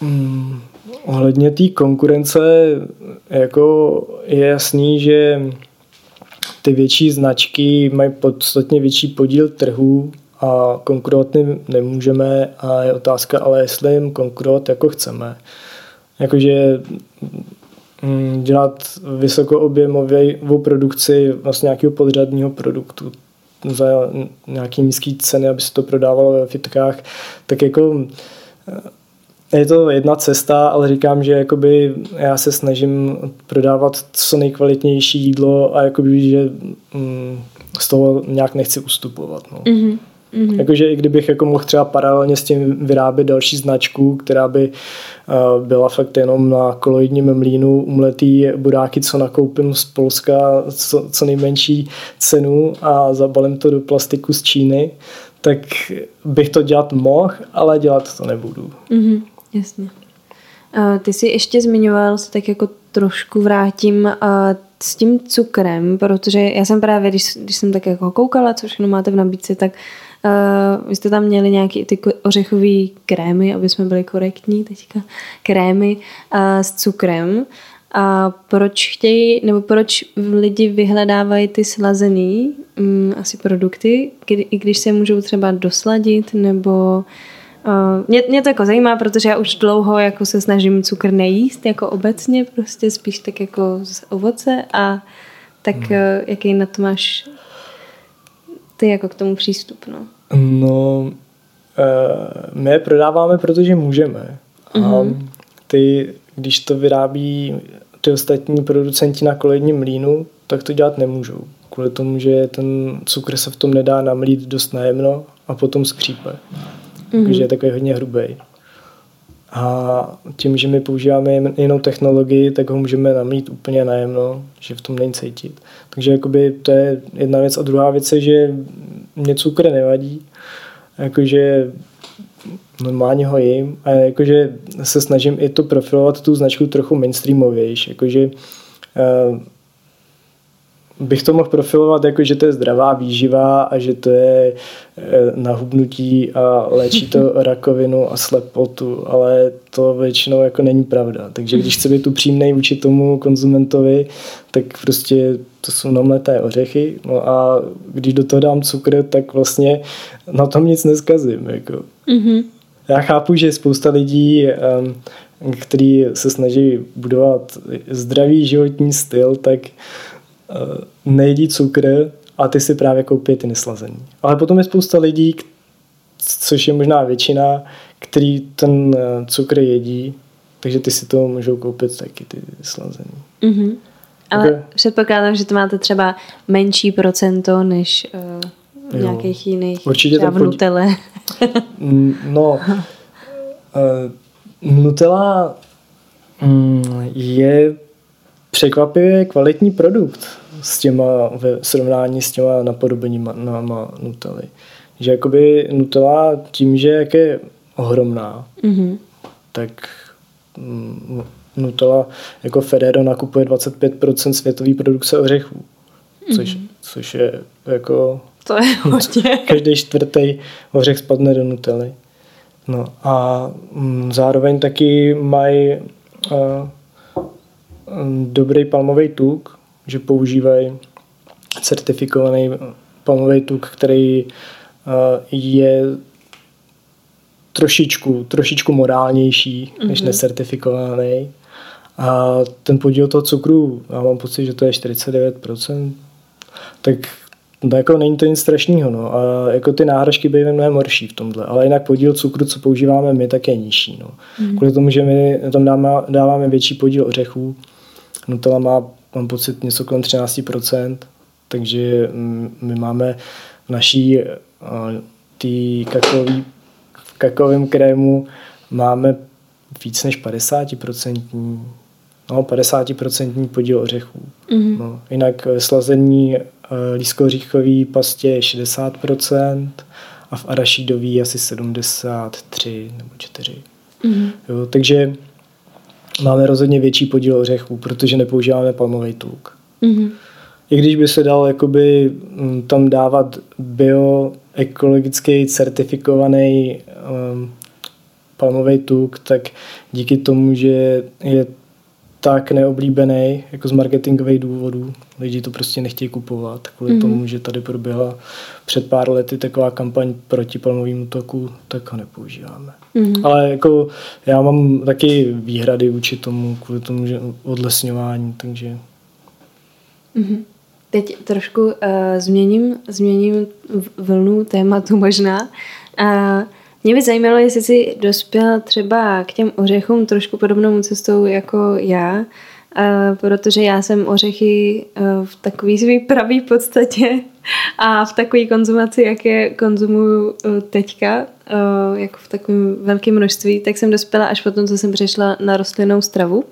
mm, ohledně té konkurence jako je jasný, že ty větší značky mají podstatně větší podíl trhu a konkurovat nemůžeme a je otázka ale jestli jim konkurovat jako chceme jakože mm, dělat vysokoobjemovou produkci vlastně nějakého podřadního produktu za nějaký nízký ceny, aby se to prodávalo ve fitkách, tak jako eh, je to jedna cesta, ale říkám, že jakoby já se snažím prodávat co nejkvalitnější jídlo a jakoby, že mm, z toho nějak nechci ustupovat. No. Mm-hmm. Mm-hmm. Jakože i kdybych jako mohl třeba paralelně s tím vyrábět další značku, která by uh, byla fakt jenom na koloidním mlínu umletý budáky, co nakoupím z Polska, co, co nejmenší cenu a zabalím to do plastiku z Číny, tak bych to dělat mohl, ale dělat to nebudu. Mm-hmm, jasně. Uh, ty jsi ještě zmiňoval, se tak jako trošku vrátím uh, s tím cukrem, protože já jsem právě, když, když jsem tak jako koukala, co všechno máte v nabídce, tak uh, Uh, vy jste tam měli nějaké ty ořechové krémy, aby jsme byli korektní teďka, krémy uh, s cukrem. A proč chtějí, nebo proč lidi vyhledávají ty slazený um, asi produkty, kdy, i když se můžou třeba dosladit, nebo uh, mě, mě to jako zajímá, protože já už dlouho jako se snažím cukr nejíst, jako obecně, prostě spíš tak jako z ovoce a tak hmm. uh, jaký na to máš ty jako k tomu přístup, no? No, uh, my je prodáváme, protože můžeme. Mm-hmm. A mhm. ty, když to vyrábí ty ostatní producenti na kolejním mlínu, tak to dělat nemůžou. Kvůli tomu, že ten cukr se v tom nedá namlít dost najemno a potom skřípe. Mm-hmm. Takže je takový hodně hrubý. A tím, že my používáme jinou technologii, tak ho můžeme namít úplně najemno, že v tom není cítit. Takže jakoby to je jedna věc. A druhá věc je, že mě cukr nevadí. Jakože normálně ho jim a jakože se snažím i to profilovat tu značku trochu mainstreamovější. Jakože uh, bych to mohl profilovat jako, že to je zdravá výživa a že to je eh, nahubnutí a léčí to [laughs] rakovinu a slepotu, ale to většinou jako není pravda. Takže když chci být upřímnej vůči tomu konzumentovi, tak prostě to jsou namleté ořechy no a když do toho dám cukr, tak vlastně na tom nic neskazím. Jako. Mm-hmm. Já chápu, že spousta lidí um, který se snaží budovat zdravý životní styl, tak nejedí cukr a ty si právě koupí ty neslazený. Ale potom je spousta lidí, což je možná většina, který ten eh, cukr jedí, takže ty si to můžou koupit taky ty slazený. Mm-hmm. Ale okay. předpokládám, že to máte třeba menší procento než uh, nějakých jiných Určitě třeba v Nutelle. no, uh, Nutella mm, je překvapivě kvalitní produkt s těma, ve srovnání s těma napodobeníma na Nutelly. Že jakoby Nutella tím, že jak je ohromná, mm-hmm. tak mm, Nutella jako Ferrero nakupuje 25% světové produkce ořechů, což, mm. což je jako... To je [laughs] hodně. Každý čtvrtý ořech spadne do Nutelly. No a mm, zároveň taky mají uh, dobrý palmový tuk, že používají certifikovaný palmový tuk, který uh, je trošičku, trošičku morálnější mm-hmm. než mhm. necertifikovaný. A ten podíl toho cukru, já mám pocit, že to je 49%, tak No, jako není to nic strašného, no. A jako ty náhražky bývají mnohem horší v tomhle, ale jinak podíl cukru, co používáme my, tak je nižší, no. Mm. Kvůli tomu, že my tam dáme, dáváme větší podíl ořechů, Nutella má, mám pocit, něco kolem 13%, takže my máme v naší tý kakaový, v kakaovém krému máme víc než 50% no, 50% podíl ořechů. Mm-hmm. No, jinak slazení Eh, lískoříchový pastě je 60% a v arašídový asi 73 nebo 4. Mm-hmm. Jo, takže máme rozhodně větší podíl ořechů, protože nepoužíváme palmový tuk. Mm-hmm. I když by se dal jakoby mm, tam dávat bioekologický certifikovaný um, palmový tuk, tak díky tomu, že je tak neoblíbený jako z marketingových důvodů. Lidi to prostě nechtějí kupovat kvůli mm-hmm. tomu, že tady proběhla před pár lety taková kampaň proti palmovému toku, tak ho nepoužíváme. Mm-hmm. Ale jako já mám taky výhrady vůči tomu, kvůli tomu, že odlesňování, takže... Mm-hmm. Teď trošku uh, změním, změním vlnu tématu možná. Uh, mě by zajímalo, jestli jsi dospěl třeba k těm ořechům trošku podobnou cestou jako já, protože já jsem ořechy v takový svý pravý podstatě a v takové konzumaci, jak je konzumuju teďka, jako v takovém velkém množství, tak jsem dospěla až potom, co jsem přešla na rostlinnou stravu.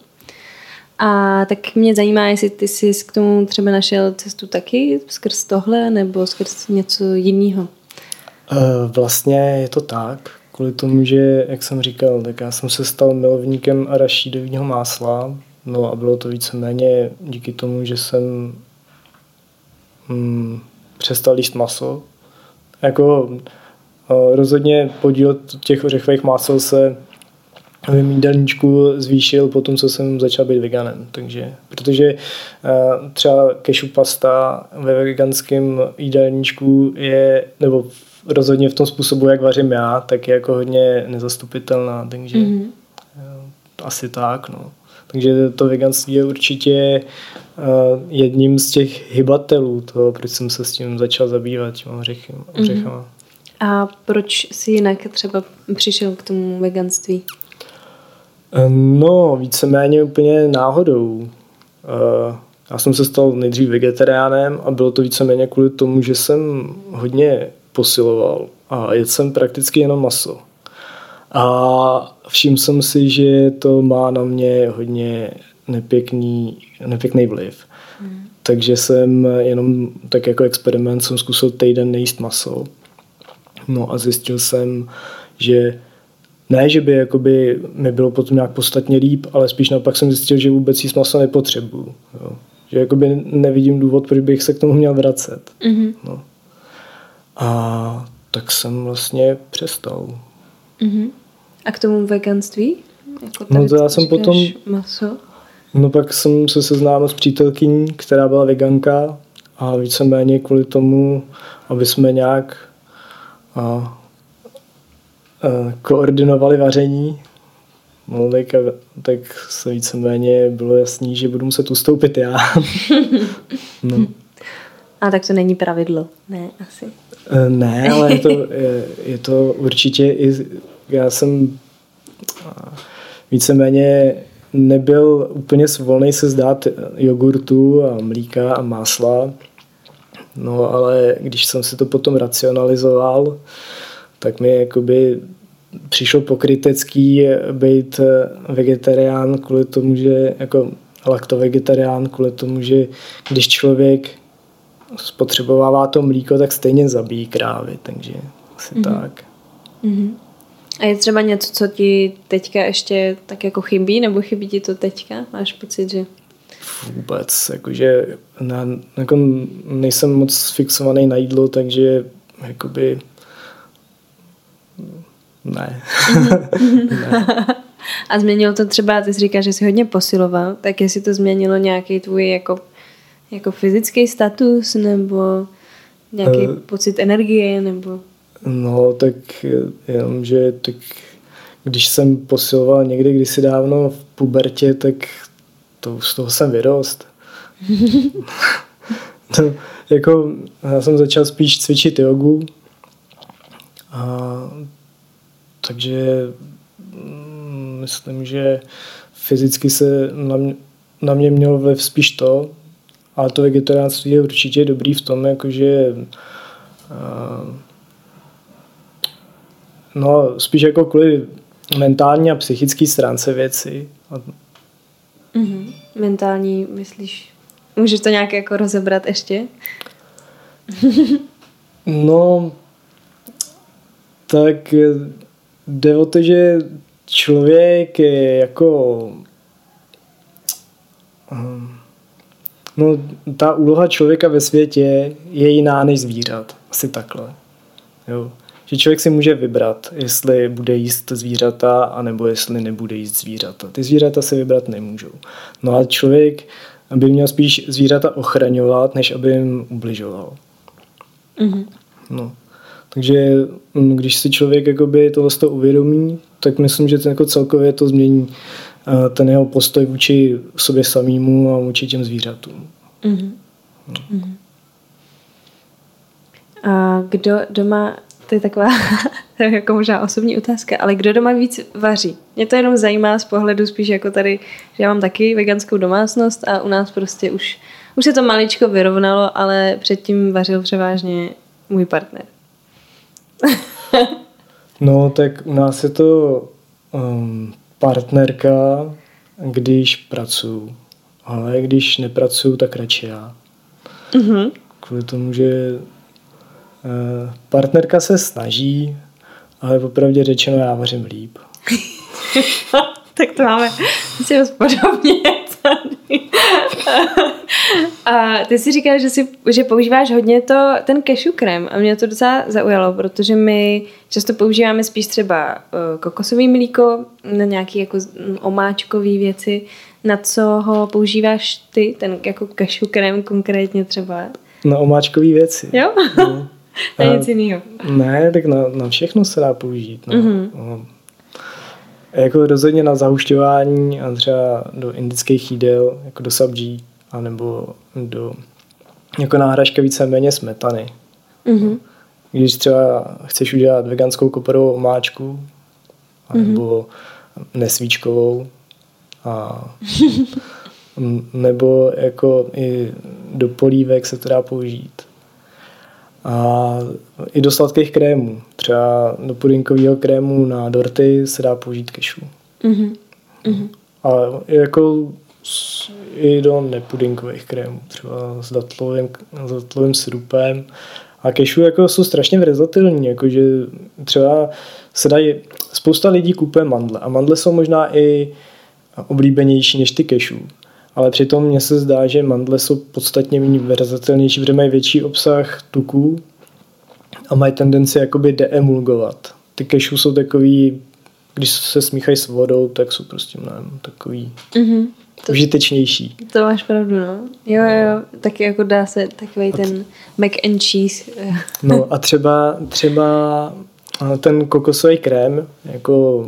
A tak mě zajímá, jestli ty jsi k tomu třeba našel cestu taky skrz tohle nebo skrz něco jiného. Eh, vlastně je to tak, kvůli tomu, že, jak jsem říkal, tak já jsem se stal milovníkem arašídového másla, no a bylo to víceméně díky tomu, že jsem hmm, přestal jíst maso. Jako eh, rozhodně podíl těch ořechových másel se v mém jídelníčku zvýšil po tom, co jsem začal být veganem. Takže, protože uh, třeba kešu pasta ve veganském jídelníčku je, nebo rozhodně v tom způsobu, jak vařím já, tak je jako hodně nezastupitelná, takže mm-hmm. asi tak, no. Takže to veganství je určitě uh, jedním z těch hybatelů toho, proč jsem se s tím začal zabývat, těma ořechama. Mm-hmm. A proč jsi jinak třeba přišel k tomu veganství? Eh, no, víceméně úplně náhodou. Já jsem se stal nejdřív vegetariánem a bylo to víceméně kvůli tomu, že jsem hodně posiloval a jedl jsem prakticky jenom maso. A všiml jsem si, že to má na mě hodně nepěkný, nepěkný vliv. Hmm. Takže jsem jenom tak jako experiment jsem zkusil týden nejíst maso. No a zjistil jsem, že ne, že by jakoby mi bylo potom nějak podstatně líp, ale spíš naopak jsem zjistil, že vůbec jíst maso nepotřebuju. Jo. Že jakoby nevidím důvod, proč bych se k tomu měl vracet. Mm-hmm. No. A tak jsem vlastně přestal. Mm-hmm. A k tomu veganství? Jako no to já jsem potom... Maso? No pak jsem se seznámil s přítelkyní, která byla veganka a víceméně kvůli tomu, aby jsme nějak a, a, koordinovali vaření, no tak, tak se víceméně bylo jasný, že budu muset ustoupit já. [laughs] no. A tak to není pravidlo, ne, asi. Eh, ne, ale je to, je, je to určitě i, já jsem víceméně nebyl úplně svolný se zdát jogurtu a mlíka a másla, no ale když jsem si to potom racionalizoval, tak mi jakoby přišlo pokrytecký být vegetarián kvůli tomu, že jako laktovegetarián kvůli tomu, že když člověk spotřebovává to mlíko, tak stejně zabíjí krávy, takže asi mm-hmm. tak. Mm-hmm. A je třeba něco, co ti teďka ještě tak jako chybí, nebo chybí ti to teďka? Máš pocit, že... Vůbec, jakože na, jako nejsem moc fixovaný na jídlo, takže jakoby ne. ne. [laughs] A změnilo to třeba, ty jsi říkáš, že jsi hodně posiloval, tak jestli to změnilo nějaký tvůj jako, jako fyzický status, nebo nějaký uh, pocit energie, nebo... No, tak jenom, že tak když jsem posiloval někdy kdysi dávno v pubertě, tak to, z toho jsem vyrost. to, [laughs] jako, já jsem začal spíš cvičit jogu, a, takže mm, myslím, že fyzicky se na mě, na mě mělo vliv spíš to, ale to vegetariánství je určitě dobrý v tom, jakože no spíš jako kvůli mentální a psychické stránce věci. Mm-hmm. Mentální, myslíš? Můžeš to nějak jako rozebrat ještě? [laughs] no, tak jde o to, že člověk je jako hm, no ta úloha člověka ve světě je jiná než zvířat. Asi takhle. Jo. Že člověk si může vybrat, jestli bude jíst zvířata, anebo jestli nebude jíst zvířata. Ty zvířata si vybrat nemůžou. No a člověk by měl spíš zvířata ochraňovat, než aby jim ubližoval. Mm-hmm. No. Takže mm, když si člověk jakoby tohle to uvědomí, tak myslím, že to jako celkově to změní ten jeho postoj vůči sobě samému a vůči těm zvířatům. Mm-hmm. No. Mm-hmm. A kdo doma, to je taková [laughs] to je jako možná osobní otázka, ale kdo doma víc vaří? Mě to jenom zajímá z pohledu spíš jako tady, že já mám taky veganskou domácnost a u nás prostě už, už se to maličko vyrovnalo, ale předtím vařil převážně můj partner. [laughs] no, tak u nás je to um, partnerka, když pracuji. Ale když nepracuju, tak radši já. Mm-hmm. Kvůli tomu, že uh, partnerka se snaží, ale popravdě řečeno já vařím líp. [laughs] tak to máme si podobně tady. A ty si říkal, že, si, že používáš hodně to, ten cashew krém a mě to docela zaujalo, protože my často používáme spíš třeba uh, kokosový mlíko na nějaké jako omáčkové věci. Na co ho používáš ty, ten jako cashew krém konkrétně třeba? Na omáčkové věci. Jo? No. [laughs] na nic jiného. Ne, tak na, na všechno se dá použít. No. Mm-hmm. no jako rozhodně na zahušťování a třeba do indických jídel, jako do sabji, anebo do jako náhražka víceméně smetany. Mm-hmm. Když třeba chceš udělat veganskou koporovou omáčku, nebo mm-hmm. nesvíčkovou, a, [laughs] nebo jako i do polívek se to dá použít. A i do sladkých krémů. Třeba do pudinkového krému na dorty se dá použít kešu. Mm-hmm. Mm-hmm. A jako i do nepudinkových krémů, třeba s datlovým, s datlovým sirupem. A kešu jako jsou strašně verzatilní, jakože třeba se dají, spousta lidí kupuje mandle a mandle jsou možná i oblíbenější než ty kešu ale přitom mně se zdá, že mandle jsou podstatně méně verzatelnější, protože mají větší obsah tuků a mají tendenci jakoby deemulgovat. Ty kešu jsou takový, když se smíchají s vodou, tak jsou prostě mnohem takový mm-hmm. To, užitečnější. To máš pravdu, no. Jo, jo, taky jako dá se takový ten mac and cheese. no [laughs] a třeba, třeba ten kokosový krém, jako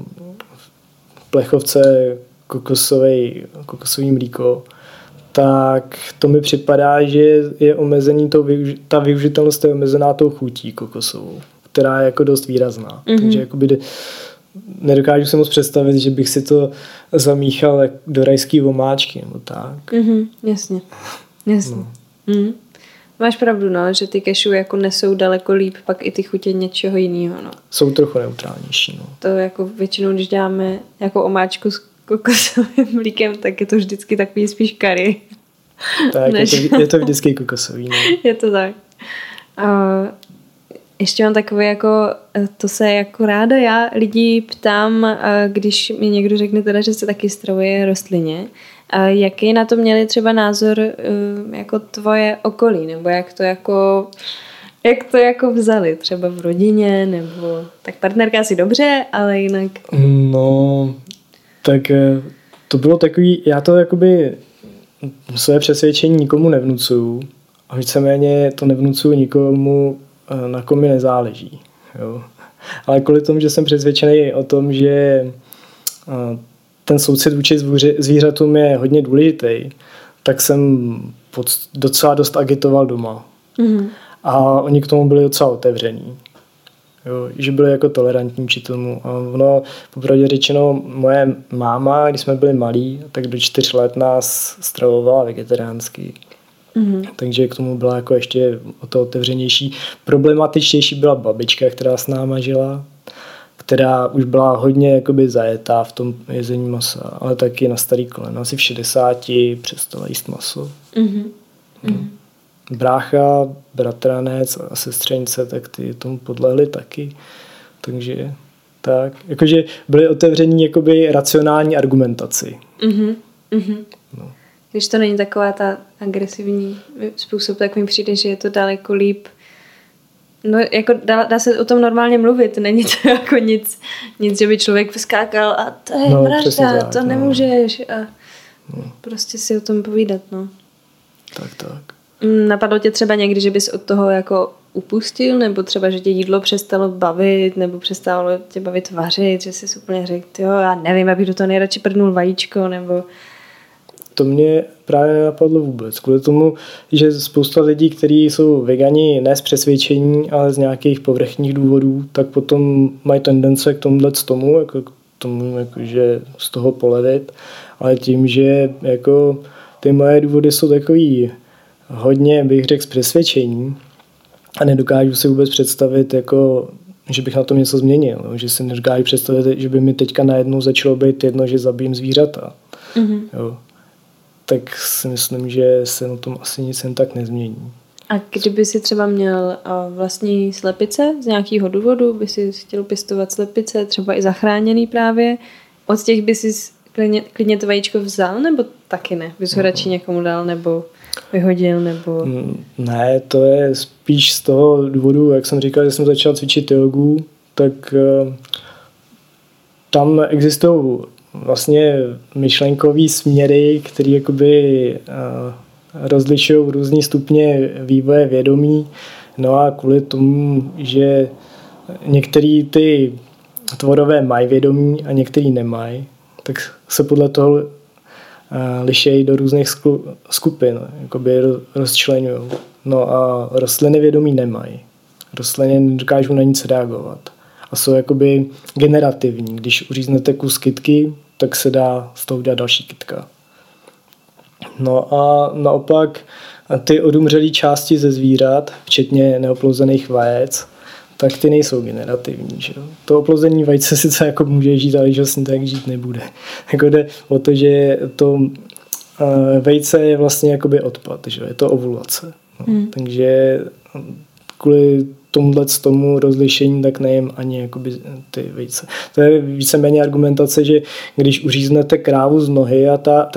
v plechovce kokosový, kokosový mlíko, tak to mi připadá, že je omezený to, ta využitelnost je omezená tou chutí kokosovou, která je jako dost výrazná. Mm-hmm. Takže jakoby nedokážu si moc představit, že bych si to zamíchal do rajský omáčky nebo tak. Mm-hmm, jasně, jasně. No. Mm. Máš pravdu, no, že ty kešu jako nesou daleko líp pak i ty chutě něčeho jiného. No. Jsou trochu neutrálnější. No. To jako většinou, když dáme jako omáčku s kokosovým mlíkem, tak je to vždycky takový spíš kary. Tak, než... je, to, je to vždycky kokosový. Ne? [laughs] je to tak. Uh, ještě mám takové jako, eh, to se jako ráda já lidí ptám, eh, když mi někdo řekne teda, že se taky stravuje rostlině, jaký na to měli třeba názor jako tvoje okolí, nebo jak to jako jak to jako vzali? Třeba v rodině, nebo... Tak partnerka asi dobře, ale jinak... No, tak eh, to bylo takový, já to jakoby své přesvědčení nikomu nevnucuju a víceméně to nevnucuju nikomu, eh, na kom mi nezáleží. Jo. Ale kvůli tomu, že jsem přesvědčený o tom, že eh, ten soucit vůči zvířatům je hodně důležitý, tak jsem docela dost agitoval doma. Mm-hmm. A oni k tomu byli docela otevření. Jo, že byli jako tolerantní či tomu. A ono, popravdě řečeno, moje máma, když jsme byli malí, tak do čtyř let nás stravovala vegetariánsky. Mm-hmm. Takže k tomu byla jako ještě o to otevřenější. Problematičtější byla babička, která s náma žila, která už byla hodně jakoby zajetá v tom jezení masa, ale taky na starý kolen. Asi v 60 přestala jíst maso. Mm-hmm. Mm brácha, bratranec a sestřenice, tak ty tomu podlehli taky. Takže tak, jakože byly otevření jakoby racionální argumentaci. Mm-hmm. Mm-hmm. Když to není taková ta agresivní způsob, tak mi přijde, že je to daleko líp. No, jako dá, dá se o tom normálně mluvit, není to [laughs] jako nic, nic že by člověk vskákal a to je no, vražda, to no. nemůžeš a no. prostě si o tom povídat, no. Tak, tak. Mm, napadlo tě třeba někdy, že bys od toho jako upustil, nebo třeba, že tě jídlo přestalo bavit, nebo přestalo tě bavit vařit, že jsi úplně řekl, jo, já nevím, abych do toho nejradši prdnul vajíčko, nebo... To mě právě nenapadlo vůbec, kvůli tomu, že spousta lidí, kteří jsou vegani ne z přesvědčení, ale z nějakých povrchních důvodů, tak potom mají tendence k tomuhle tomu, jako k tomu, jako, že z toho polevit, ale tím, že jako ty moje důvody jsou takový hodně, bych řekl, z přesvědčení a nedokážu si vůbec představit, jako, že bych na tom něco změnil. No, že si nedokážu představit, že by mi teďka najednou začalo být jedno, že zabijím zvířata. Mm-hmm. Jo. Tak si myslím, že se na tom asi nic jen tak nezmění. A kdyby si třeba měl vlastní slepice z nějakého důvodu, by si chtěl pěstovat slepice, třeba i zachráněný právě, od těch by si klidně, klidně to vajíčko vzal, nebo taky ne? Bys ho radši někomu dal, nebo vyhodil? nebo? Mm, ne, to je spíš z toho důvodu, jak jsem říkal, že jsem začal cvičit jogu, tak uh, tam existují vlastně myšlenkové směry, které jakoby uh, rozlišují různý stupně vývoje vědomí. No a kvůli tomu, že některé ty tvorové mají vědomí a některý nemají, tak se podle toho lišejí do různých skupin, jakoby rozčlenují. No a rostliny vědomí nemají. Rostliny nedokážou na nic reagovat. A jsou jakoby generativní. Když uříznete kus kytky, tak se dá z toho udělat další kytka. No a naopak ty odumřelé části ze zvířat, včetně neoplozených vajec, tak ty nejsou generativní. Že? To oplození vajce sice jako může žít, ale že vlastně tak žít nebude. [laughs] Jako jde o to, že to eh, vejce je vlastně jakoby odpad, že? je to ovulace. No. Hmm. Takže kvůli tomuhle tomu rozlišení, tak nejím ani jakoby ty vejce. To je víceméně argumentace, že když uříznete krávu z nohy a ta,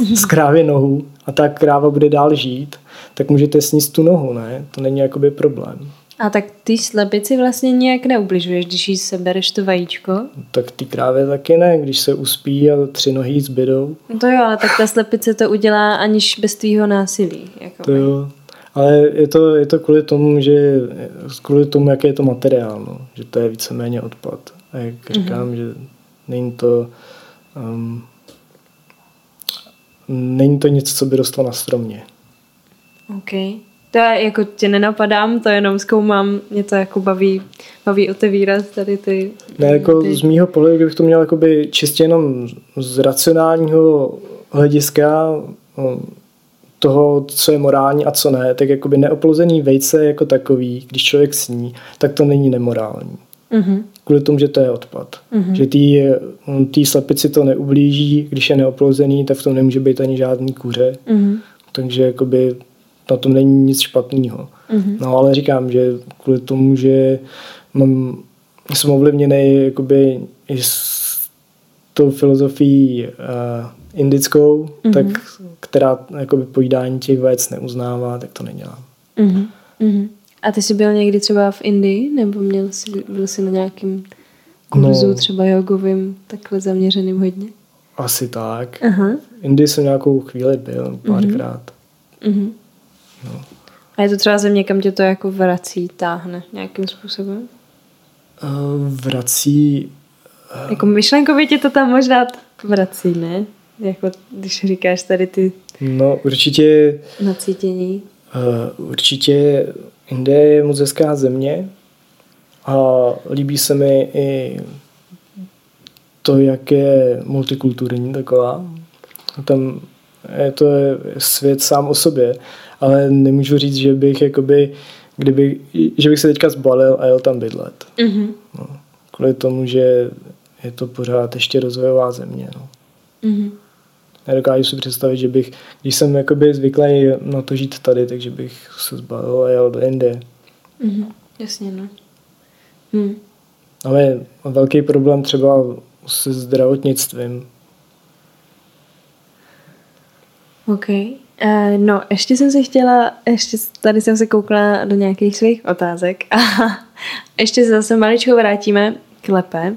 hmm. z krávy nohu a ta kráva bude dál žít, tak můžete sníst tu nohu, ne? To není jakoby problém. A tak ty slepici vlastně nějak neubližuješ, když jí sebereš to vajíčko? Tak ty krávě taky ne, když se uspí a tři nohy zbydou. No to jo, ale tak ta slepice to udělá aniž bez tvýho násilí. Jako to jo. Ale je to, je to kvůli tomu, že kvůli tomu, jaký je to materiál, no. že to je víceméně odpad. A jak mm-hmm. říkám, že není to um, není to nic, co by rostlo na stromě. Okay. To já jako tě nenapadám, to jenom zkoumám, mě to jako baví, baví otevírat tady ty... Ne, jako ty... z mýho pohledu, kdybych to měl jakoby čistě jenom z racionálního hlediska no, toho, co je morální a co ne, tak jakoby neoplozený vejce jako takový, když člověk sní, tak to není nemorální. Mm-hmm. Kvůli tomu, že to je odpad. Mm-hmm. Že tý, slepici to neublíží, když je neoplozený, tak v tom nemůže být ani žádný kuře. Mm-hmm. Takže jakoby na tom není nic špatného. Mm-hmm. No ale říkám, že kvůli tomu, že mám, jsem ovlivněný jakoby i s tou filozofií uh, indickou, mm-hmm. tak která jakoby pojídání těch vajec neuznává, tak to nedělám. Mm-hmm. Mm-hmm. A ty jsi byl někdy třeba v Indii, nebo měl jsi, byl jsi na nějakém kurzu no, třeba jogovým, takhle zaměřeným hodně? Asi tak. Aha. V Indii jsem nějakou chvíli byl, párkrát. Mm-hmm. No. A je to třeba země, kam tě to jako vrací, táhne nějakým způsobem? Uh, vrací... Uh... Jako myšlenkově tě to tam možná vrací, ne? Jako když říkáš tady ty... No určitě... Nacítění. Uh, určitě Indie je moc hezká země a líbí se mi i to, jak je multikulturní taková. Tam je to svět sám o sobě, ale nemůžu říct, že bych jakoby, kdyby, že bych se teďka zbalil a jel tam bydlet. Mm-hmm. No, kvůli tomu, že je to pořád ještě rozvojová země. No. Mm-hmm. Nedokážu si představit, že bych, když jsem jakoby zvyklý na to žít tady, takže bych se zbalil a jel do Indie. Mm-hmm. Jasně, no. Hmm. Máme velký problém třeba se zdravotnictvím. OK. Uh, no, ještě jsem se chtěla, ještě tady jsem se koukla do nějakých svých otázek a [laughs] ještě zase maličko vrátíme k Lepe.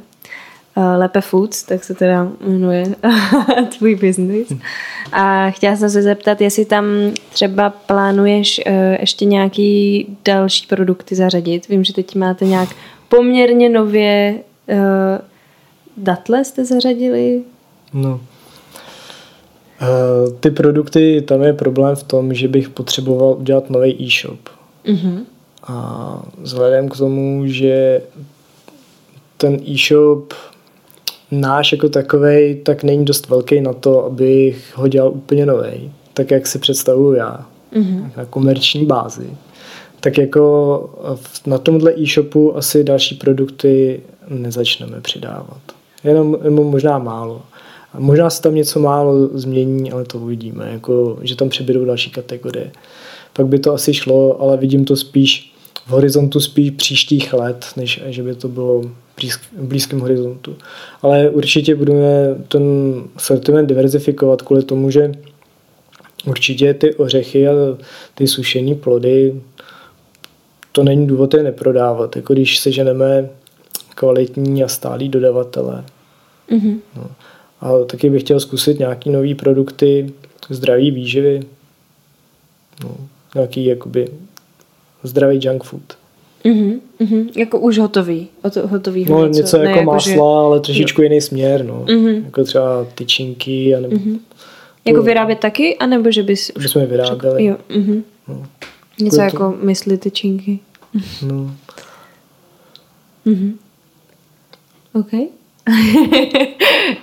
Uh, Lepe Foods, tak se teda jmenuje [laughs] tvůj business. A chtěla jsem se zeptat, jestli tam třeba plánuješ uh, ještě nějaký další produkty zařadit. Vím, že teď máte nějak poměrně nově uh, datle jste zařadili? No. Ty produkty, tam je problém v tom, že bych potřeboval udělat nový e-shop. Uh-huh. A vzhledem k tomu, že ten e-shop náš jako takový, tak není dost velký na to, abych ho dělal úplně nový, tak jak si představuju já, uh-huh. na komerční bázi. Tak jako na tomhle e-shopu asi další produkty nezačneme přidávat. Jenom, jenom možná málo. Možná se tam něco málo změní, ale to uvidíme, jako, že tam přibydou další kategorie. Pak by to asi šlo, ale vidím to spíš v horizontu spíš příštích let, než že by to bylo blízkém horizontu. Ale určitě budeme ten sortiment diverzifikovat kvůli tomu, že určitě ty ořechy a ty sušené plody, to není důvod je neprodávat. Jako když seženeme kvalitní a stálí dodavatele. Mm-hmm. No. A taky bych chtěl zkusit nějaký nový produkty, zdraví výživy, no, nějaký jakoby zdravý junk food. Mm-hmm, mm-hmm. Jako už hotový, hotový No něco, něco jako ne, masla, jako, že... ale trošičku jiný směr, no. Mm-hmm. Jako třeba tyčinky, anebo... Mm-hmm. Jako vyrábět taky, anebo že bys... Že jsme vyráběli. Jo, mm-hmm. no. Něco jako, jako mysli tyčinky. No. mm-hmm. OK. [laughs]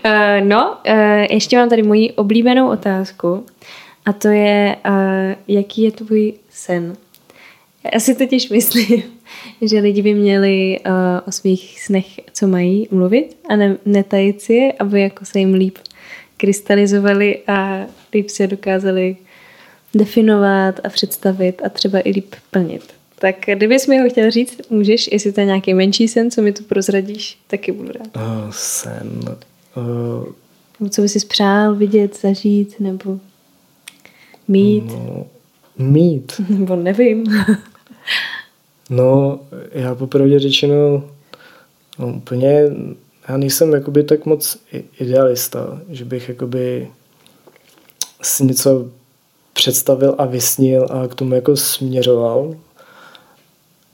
Eh, no, eh, ještě mám tady moji oblíbenou otázku a to je, eh, jaký je tvůj sen? Já si totiž myslím, [laughs] že lidi by měli o svých snech, co mají, mluvit a ne, netajit si je, aby jako se jim líp krystalizovali a líp se dokázali definovat a představit a třeba i líp plnit. Tak kdybys mi ho chtěl říct, můžeš, jestli to je nějaký menší sen, co mi tu prozradíš, taky budu rád. Uh, sen. Uh... Co bys si přál vidět, zažít, nebo mít? No, mít. [laughs] nebo nevím. [laughs] no, já popravdě řečeno no, úplně, já nejsem jakoby tak moc idealista, že bych jakoby si něco představil a vysnil a k tomu jako směřoval.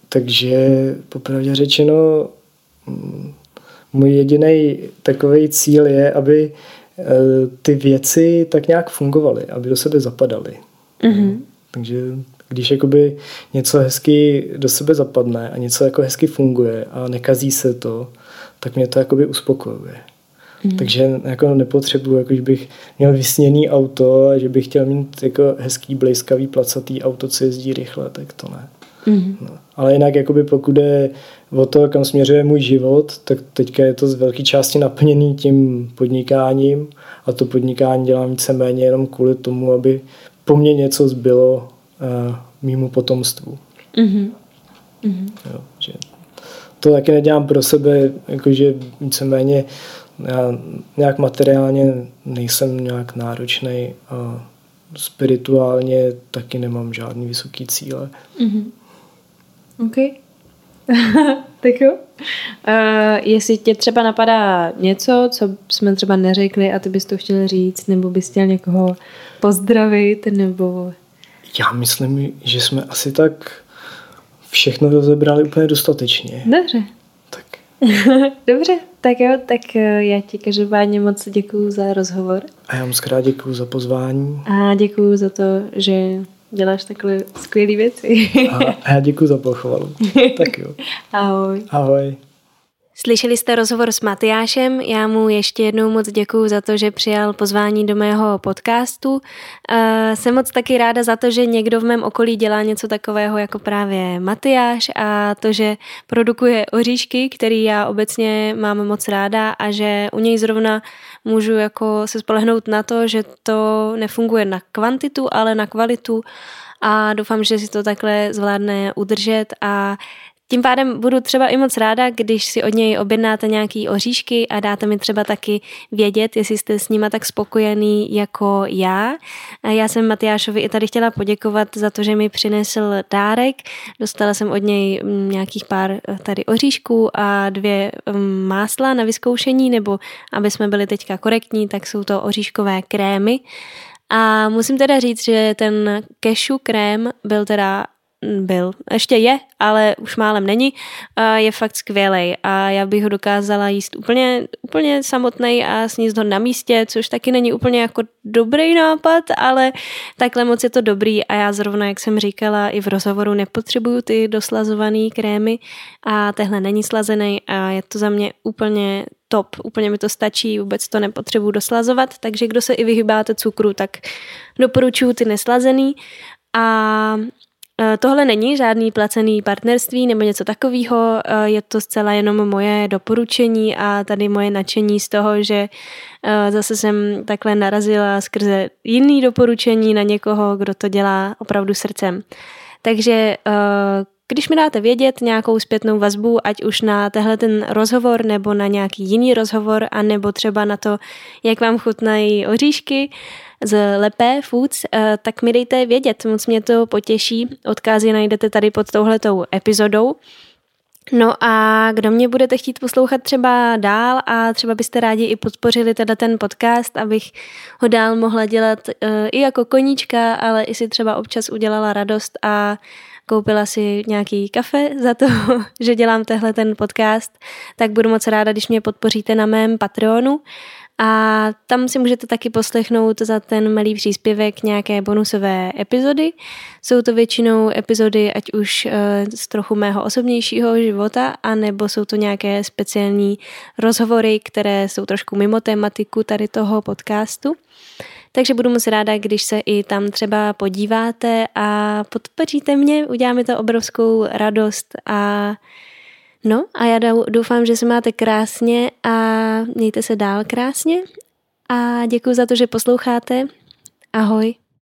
Takže popravdě řečeno, mm, můj jediný takový cíl je, aby e, ty věci tak nějak fungovaly, aby do sebe zapadaly. Mm-hmm. Takže když jakoby něco hezky do sebe zapadne a něco jako hezky funguje a nekazí se to, tak mě to jakoby uspokojuje. Mm. Takže jako nepotřebuji, jako že bych měl vysněný auto a že bych chtěl mít jako hezký, blejskavý, placatý auto, co jezdí rychle, tak to ne. Mm. No. Ale jinak, jakoby pokud je o to, kam směřuje můj život, tak teďka je to z velké části naplněný tím podnikáním a to podnikání dělám víceméně jenom kvůli tomu, aby po mně něco zbylo mýmu potomstvu. Mm-hmm. Jo, že to taky nedělám pro sebe, jakože víceméně já nějak materiálně nejsem nějak náročný a spirituálně taky nemám žádný vysoký cíle. Mm-hmm. OK. [laughs] tak jo. Uh, jestli tě třeba napadá něco, co jsme třeba neřekli a ty bys to chtěl říct, nebo bys chtěl někoho pozdravit, nebo... Já myslím, že jsme asi tak všechno rozebrali úplně dostatečně. Dobře. Tak. [laughs] Dobře, tak jo, tak eh, já ti každopádně moc děkuju za rozhovor. A já moc krát děkuju za pozvání. A děkuju za to, že děláš takhle skvělé věci. a já děkuju za pochvalu. [laughs] tak jo. Ahoj. Ahoj. Slyšeli jste rozhovor s Matyášem, já mu ještě jednou moc děkuji za to, že přijal pozvání do mého podcastu. Jsem moc taky ráda za to, že někdo v mém okolí dělá něco takového jako právě Matyáš a to, že produkuje oříšky, který já obecně mám moc ráda a že u něj zrovna můžu jako se spolehnout na to, že to nefunguje na kvantitu, ale na kvalitu a doufám, že si to takhle zvládne udržet a tím pádem budu třeba i moc ráda, když si od něj objednáte nějaký oříšky a dáte mi třeba taky vědět, jestli jste s nima tak spokojený jako já. Já jsem Matyášovi i tady chtěla poděkovat za to, že mi přinesl dárek. Dostala jsem od něj mm, nějakých pár eh, tady oříšků a dvě mm, másla na vyzkoušení, nebo aby jsme byli teďka korektní, tak jsou to oříškové krémy. A musím teda říct, že ten kešu krém byl teda byl. Ještě je, ale už málem není. Je fakt skvělý a já bych ho dokázala jíst úplně, úplně samotný a sníst ho na místě, což taky není úplně jako dobrý nápad, ale takhle moc je to dobrý a já zrovna, jak jsem říkala i v rozhovoru, nepotřebuju ty doslazované krémy a tehle není slazený a je to za mě úplně top, úplně mi to stačí, vůbec to nepotřebuju doslazovat, takže kdo se i vyhybáte cukru, tak doporučuju ty neslazený a tohle není žádný placený partnerství nebo něco takového, eh, je to zcela jenom moje doporučení a tady moje nadšení z toho, že eh, zase jsem takhle narazila skrze jiný doporučení na někoho, kdo to dělá opravdu srdcem. Takže když mi dáte vědět nějakou zpětnou vazbu, ať už na tehle ten rozhovor nebo na nějaký jiný rozhovor, a nebo třeba na to, jak vám chutnají oříšky, z Lepé Foods, eh, tak mi dejte vědět, moc mě to potěší. Odkázy najdete tady pod touhletou epizodou. No a kdo mě budete chtít poslouchat třeba dál a třeba byste rádi i podpořili teda ten podcast, abych ho dál mohla dělat uh, i jako koníčka, ale i si třeba občas udělala radost a koupila si nějaký kafe za to, [laughs] že dělám tehle ten podcast, tak budu moc ráda, když mě podpoříte na mém Patreonu. A tam si můžete taky poslechnout za ten malý příspěvek nějaké bonusové epizody. Jsou to většinou epizody ať už eh, z trochu mého osobnějšího života, anebo jsou to nějaké speciální rozhovory, které jsou trošku mimo tématiku tady toho podcastu. Takže budu moc ráda, když se i tam třeba podíváte a podpoříte mě, udělá mi to obrovskou radost a No a já doufám, že se máte krásně a mějte se dál krásně a děkuji za to, že posloucháte. Ahoj.